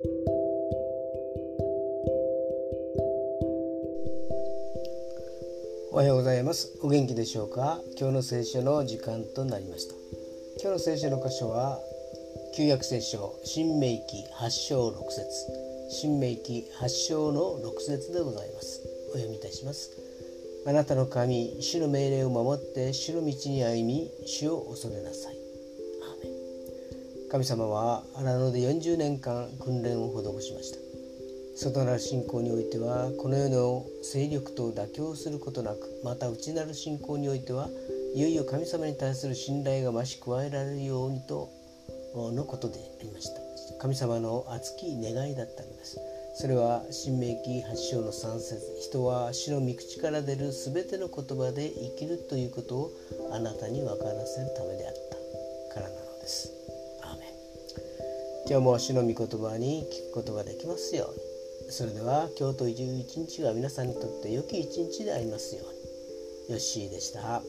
おはようございます。お元気でしょうか？今日の聖書の時間となりました。今日の聖書の箇所は旧約聖書新明記8章6節。新明記8章の6節でございます。お読みいたします。あなたの神主の命令を守って主の道に歩み主を恐れなさい。神様は荒野で40年間訓練を施しました。外なる信仰においてはこの世の勢力と妥協することなくまた内なる信仰においてはいよいよ神様に対する信頼が増し加えられるようにとのことでありました。神様の熱き願いだったのです。それは新明記8章の3節。人は死の御口から出る全ての言葉で生きるということをあなたに分からせるためであっ今日も主の御言葉に聞くことができますようにそれでは今日という一日が皆さんにとって良き一日でありますように。よッしーでした。